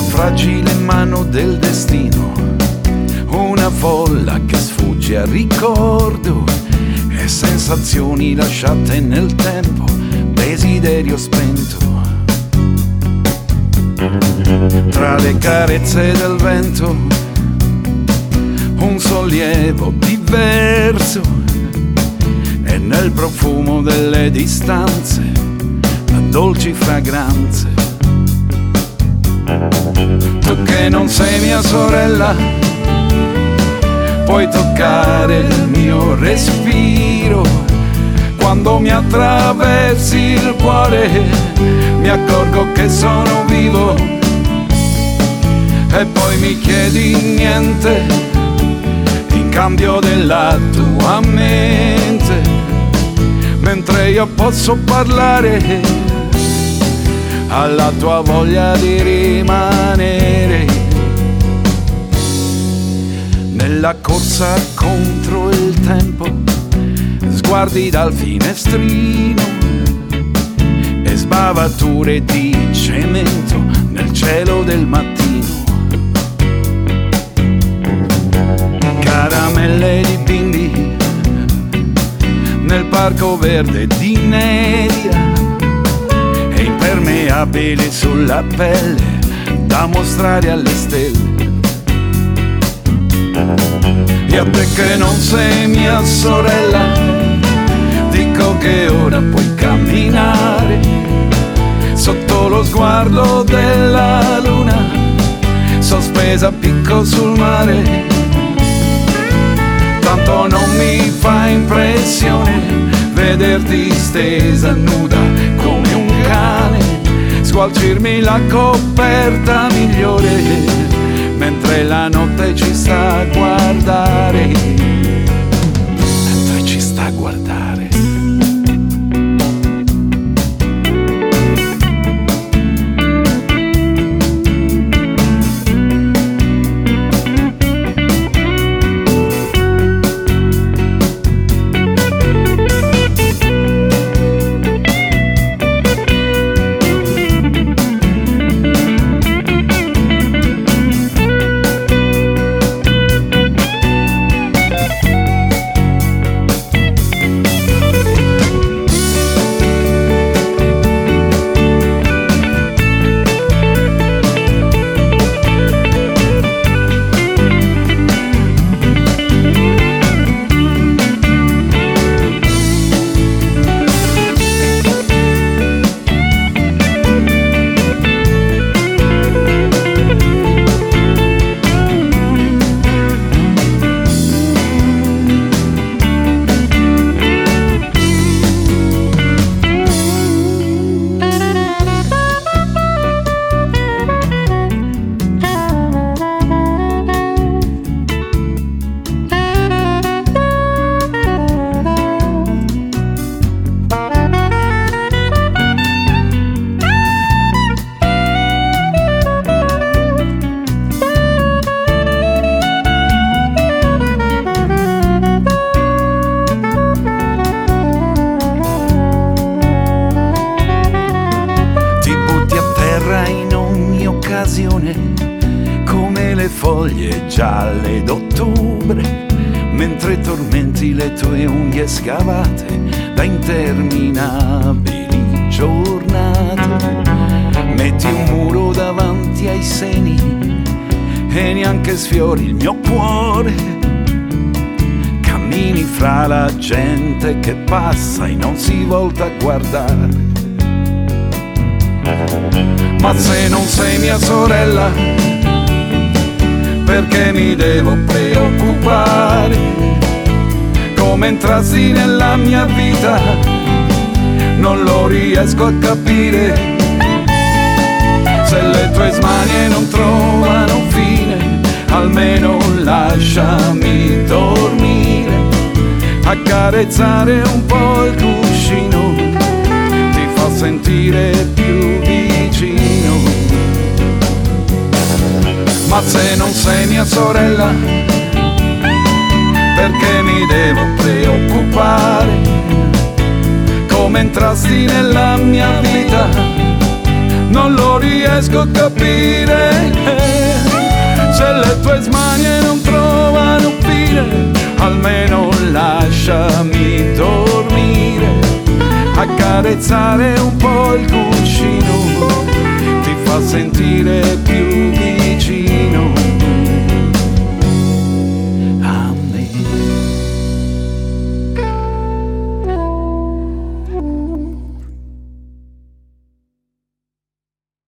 una fragile mano del destino, una folla che sfugge al ricordo e sensazioni lasciate nel tempo, desiderio spento. Tra le carezze del vento, un sollievo diverso e nel profumo delle distanze, dolci fragranze. Tu che non sei mia sorella, puoi toccare il mio respiro. Quando mi attraversi il cuore, mi accorgo che sono vivo. E poi mi chiedi niente in cambio della tua mente, mentre io posso parlare alla tua voglia di rimanere nella corsa contro il tempo, sguardi dal finestrino e sbavature di cemento nel cielo del mattino. Caramelle di bimbi nel parco verde di Nedia e impermeabili sulla pelle da mostrare alle stelle. E a te che non sei mia sorella, dico che ora puoi camminare sotto lo sguardo della luna, sospesa a picco sul mare. Tanto non mi fa impressione vederti stesa nuda come un cane, squalcirmi la coperta migliore mentre la notte ci sta a guardare. Mentre ci sta a guardare. Occasione, come le foglie gialle d'ottobre, mentre tormenti le tue unghie scavate da interminabili giornate. Metti un muro davanti ai seni e neanche sfiori il mio cuore. Cammini fra la gente che passa e non si volta a guardare. Ma se non sei mia sorella, perché mi devo preoccupare? Come entrassi nella mia vita, non lo riesco a capire. Se le tue smanie non trovano fine, almeno lasciami dormire, accarezzare un po' il cuscino, ti fa sentire più Se non sei mia sorella, perché mi devo preoccupare? Come entrasti nella mia vita, non lo riesco a capire. Se le tue smanie non trovano fine, almeno lasciami dormire, accarezzare un po' il cuscino, sentire più vicino.